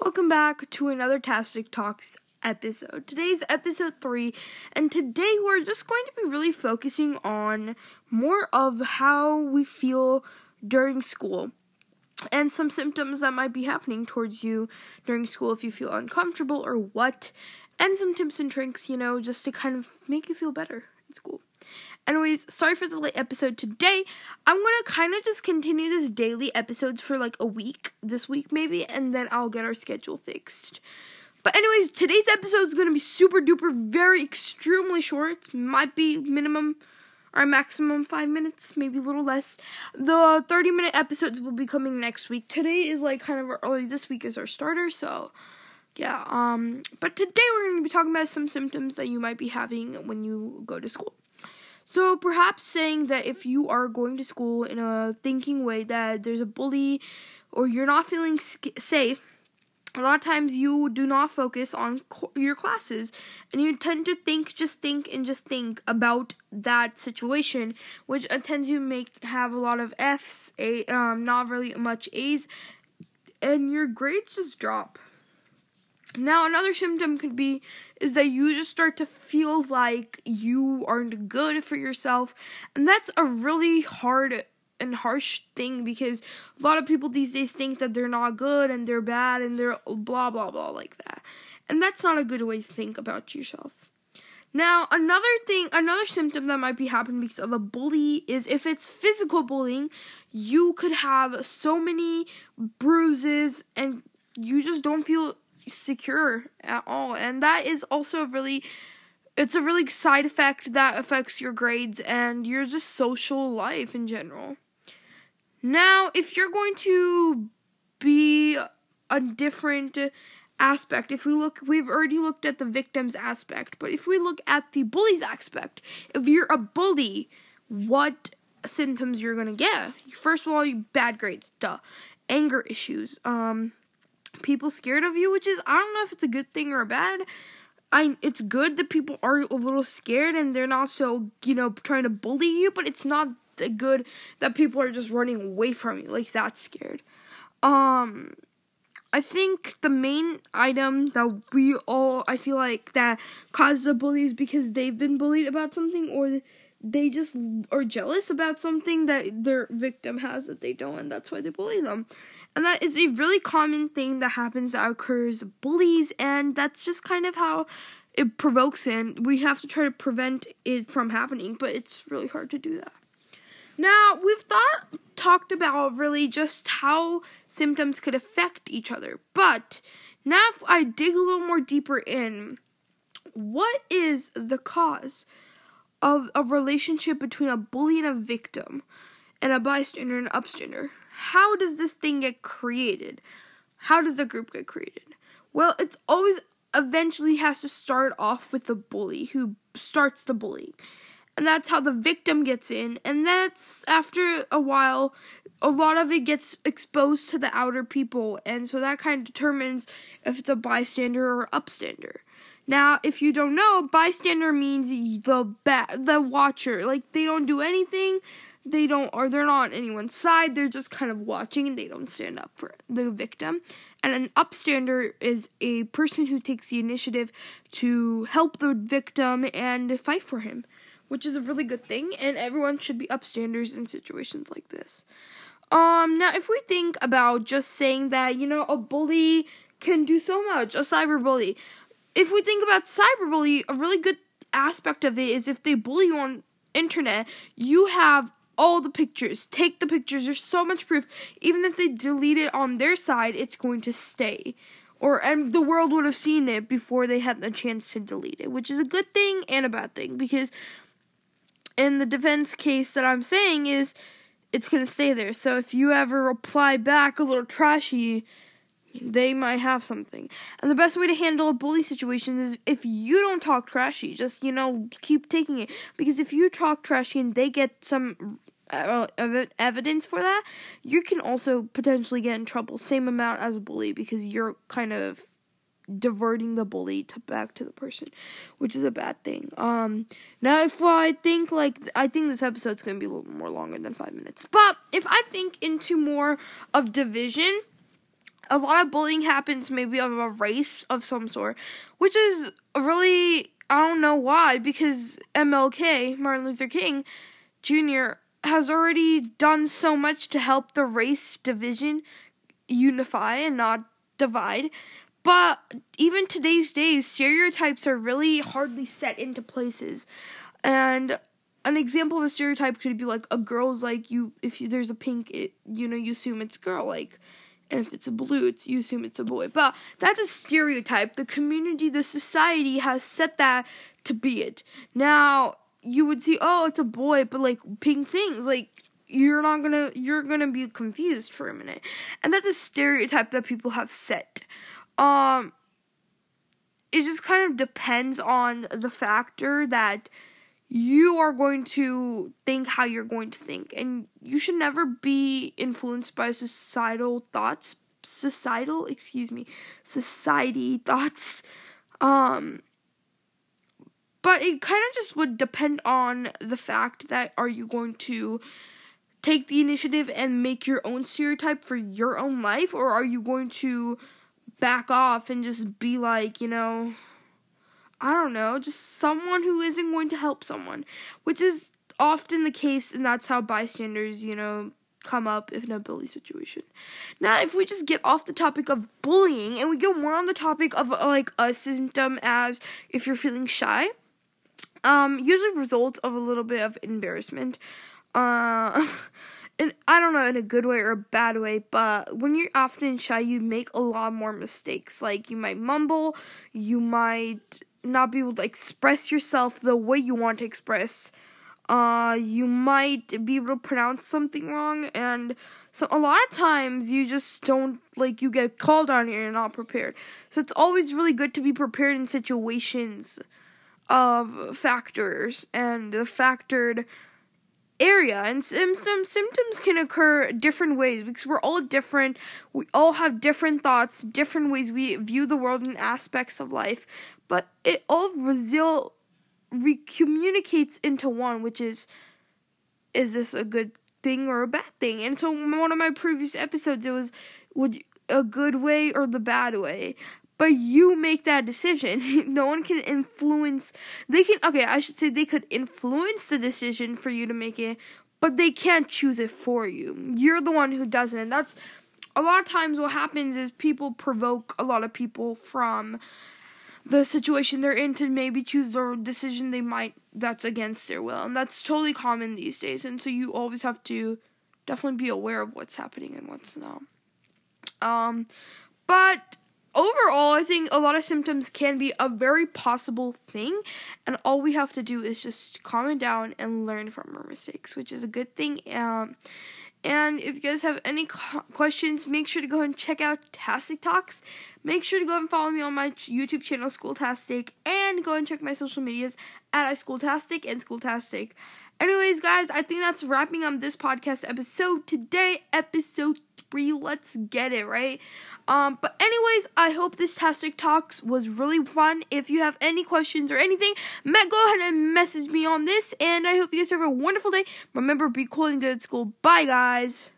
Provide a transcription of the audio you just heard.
Welcome back to another Tastic Talks episode. Today's episode three, and today we're just going to be really focusing on more of how we feel during school and some symptoms that might be happening towards you during school if you feel uncomfortable or what, and some tips and tricks, you know, just to kind of make you feel better. Anyways, sorry for the late episode today. I'm gonna kind of just continue this daily episodes for like a week, this week maybe, and then I'll get our schedule fixed. But anyways, today's episode is gonna be super duper, very extremely short. Might be minimum or maximum five minutes, maybe a little less. The 30 minute episodes will be coming next week. Today is like kind of early. This week is our starter, so yeah. Um, but today we're gonna be talking about some symptoms that you might be having when you go to school. So perhaps saying that if you are going to school in a thinking way that there's a bully or you're not feeling safe, a lot of times you do not focus on your classes. And you tend to think just think and just think about that situation which tends to make have a lot of f's a um, not really much a's and your grades just drop now, another symptom could be is that you just start to feel like you aren't good for yourself, and that's a really hard and harsh thing because a lot of people these days think that they're not good and they're bad and they're blah blah blah like that. And that's not a good way to think about yourself. Now, another thing, another symptom that might be happening because of a bully is if it's physical bullying, you could have so many bruises and you just don't feel secure at all. And that is also really it's a really side effect that affects your grades and your just social life in general. Now, if you're going to be a different aspect, if we look, we've already looked at the victim's aspect, but if we look at the bully's aspect, if you're a bully, what symptoms you're gonna get? First of all, you bad grades, duh. Anger issues, um, people scared of you, which is I don't know if it's a good thing or a bad. I it's good that people are a little scared and they're not so, you know, trying to bully you, but it's not good that people are just running away from you like that scared. Um I think the main item that we all I feel like that causes a bully is because they've been bullied about something or they just are jealous about something that their victim has that they don't and that's why they bully them. And that is a really common thing that happens that occurs bullies and that's just kind of how it provokes and we have to try to prevent it from happening but it's really hard to do that. Now we've thought talked about really just how symptoms could affect each other but now if i dig a little more deeper in what is the cause of a relationship between a bully and a victim and a bystander and an upstander. How does this thing get created? How does the group get created? Well, it's always eventually has to start off with the bully who starts the bullying. And that's how the victim gets in. And that's after a while, a lot of it gets exposed to the outer people. And so that kind of determines if it's a bystander or upstander. Now, if you don't know, bystander means the ba- the watcher. Like they don't do anything, they don't or they're not on anyone's side. They're just kind of watching and they don't stand up for the victim. And an upstander is a person who takes the initiative to help the victim and fight for him, which is a really good thing and everyone should be upstanders in situations like this. Um now if we think about just saying that, you know, a bully can do so much, a cyberbully if we think about cyberbullying, a really good aspect of it is if they bully you on internet, you have all the pictures. Take the pictures. There's so much proof. Even if they delete it on their side, it's going to stay. Or and the world would have seen it before they had the chance to delete it, which is a good thing and a bad thing because in the defense case that I'm saying is it's going to stay there. So if you ever reply back a little trashy, they might have something. And the best way to handle a bully situation is if you don't talk trashy, just, you know, keep taking it. Because if you talk trashy and they get some uh, evidence for that, you can also potentially get in trouble. Same amount as a bully because you're kind of diverting the bully to back to the person, which is a bad thing. Um, now if I think like I think this episode's gonna be a little more longer than five minutes, but if I think into more of division, a lot of bullying happens maybe of a race of some sort, which is really I don't know why because MLK Martin Luther King Jr. has already done so much to help the race division unify and not divide. But even today's days, stereotypes are really hardly set into places. And an example of a stereotype could be like a girl's like you if you, there's a pink it you know you assume it's girl like and if it's a blue it's you assume it's a boy. But that's a stereotype. The community the society has set that to be it. Now you would see oh it's a boy but like pink things. Like you're not gonna you're gonna be confused for a minute. And that's a stereotype that people have set. Um it just kind of depends on the factor that you are going to think how you're going to think and you should never be influenced by societal thoughts societal excuse me society thoughts. Um but it kind of just would depend on the fact that are you going to take the initiative and make your own stereotype for your own life or are you going to back off and just be like you know I don't know, just someone who isn't going to help someone, which is often the case, and that's how bystanders, you know, come up if in a bully situation. Now, if we just get off the topic of bullying and we go more on the topic of like a symptom as if you're feeling shy, um, usually results of a little bit of embarrassment. Uh, and I don't know in a good way or a bad way, but when you're often shy, you make a lot more mistakes. Like you might mumble, you might not be able to express yourself the way you want to express. Uh, you might be able to pronounce something wrong, and so a lot of times you just don't like you get called on and you're not prepared. So it's always really good to be prepared in situations of factors and the factored area and some, some symptoms can occur different ways because we're all different. We all have different thoughts different ways we view the world and aspects of life but it all resil recommunicates into one which is is this a good thing or a bad thing? And so one of my previous episodes it was would you, a good way or the bad way but you make that decision. no one can influence. They can, okay, I should say they could influence the decision for you to make it, but they can't choose it for you. You're the one who does it. And that's a lot of times what happens is people provoke a lot of people from the situation they're in to maybe choose the decision they might that's against their will. And that's totally common these days. And so you always have to definitely be aware of what's happening and what's not. Um, but overall, I think a lot of symptoms can be a very possible thing, and all we have to do is just calm it down and learn from our mistakes, which is a good thing. Um, and if you guys have any co- questions, make sure to go and check out Tastic Talks. Make sure to go and follow me on my YouTube channel, School Schooltastic, and go and check my social medias at iSchooltastic and Schooltastic. Anyways, guys, I think that's wrapping up this podcast episode today, episode three. Let's get it, right? Um, but anyways, I hope this Tastic Talks was really fun. If you have any questions or anything, Matt, go ahead and message me on this. And I hope you guys have a wonderful day. Remember, be cool and good at school. Bye, guys.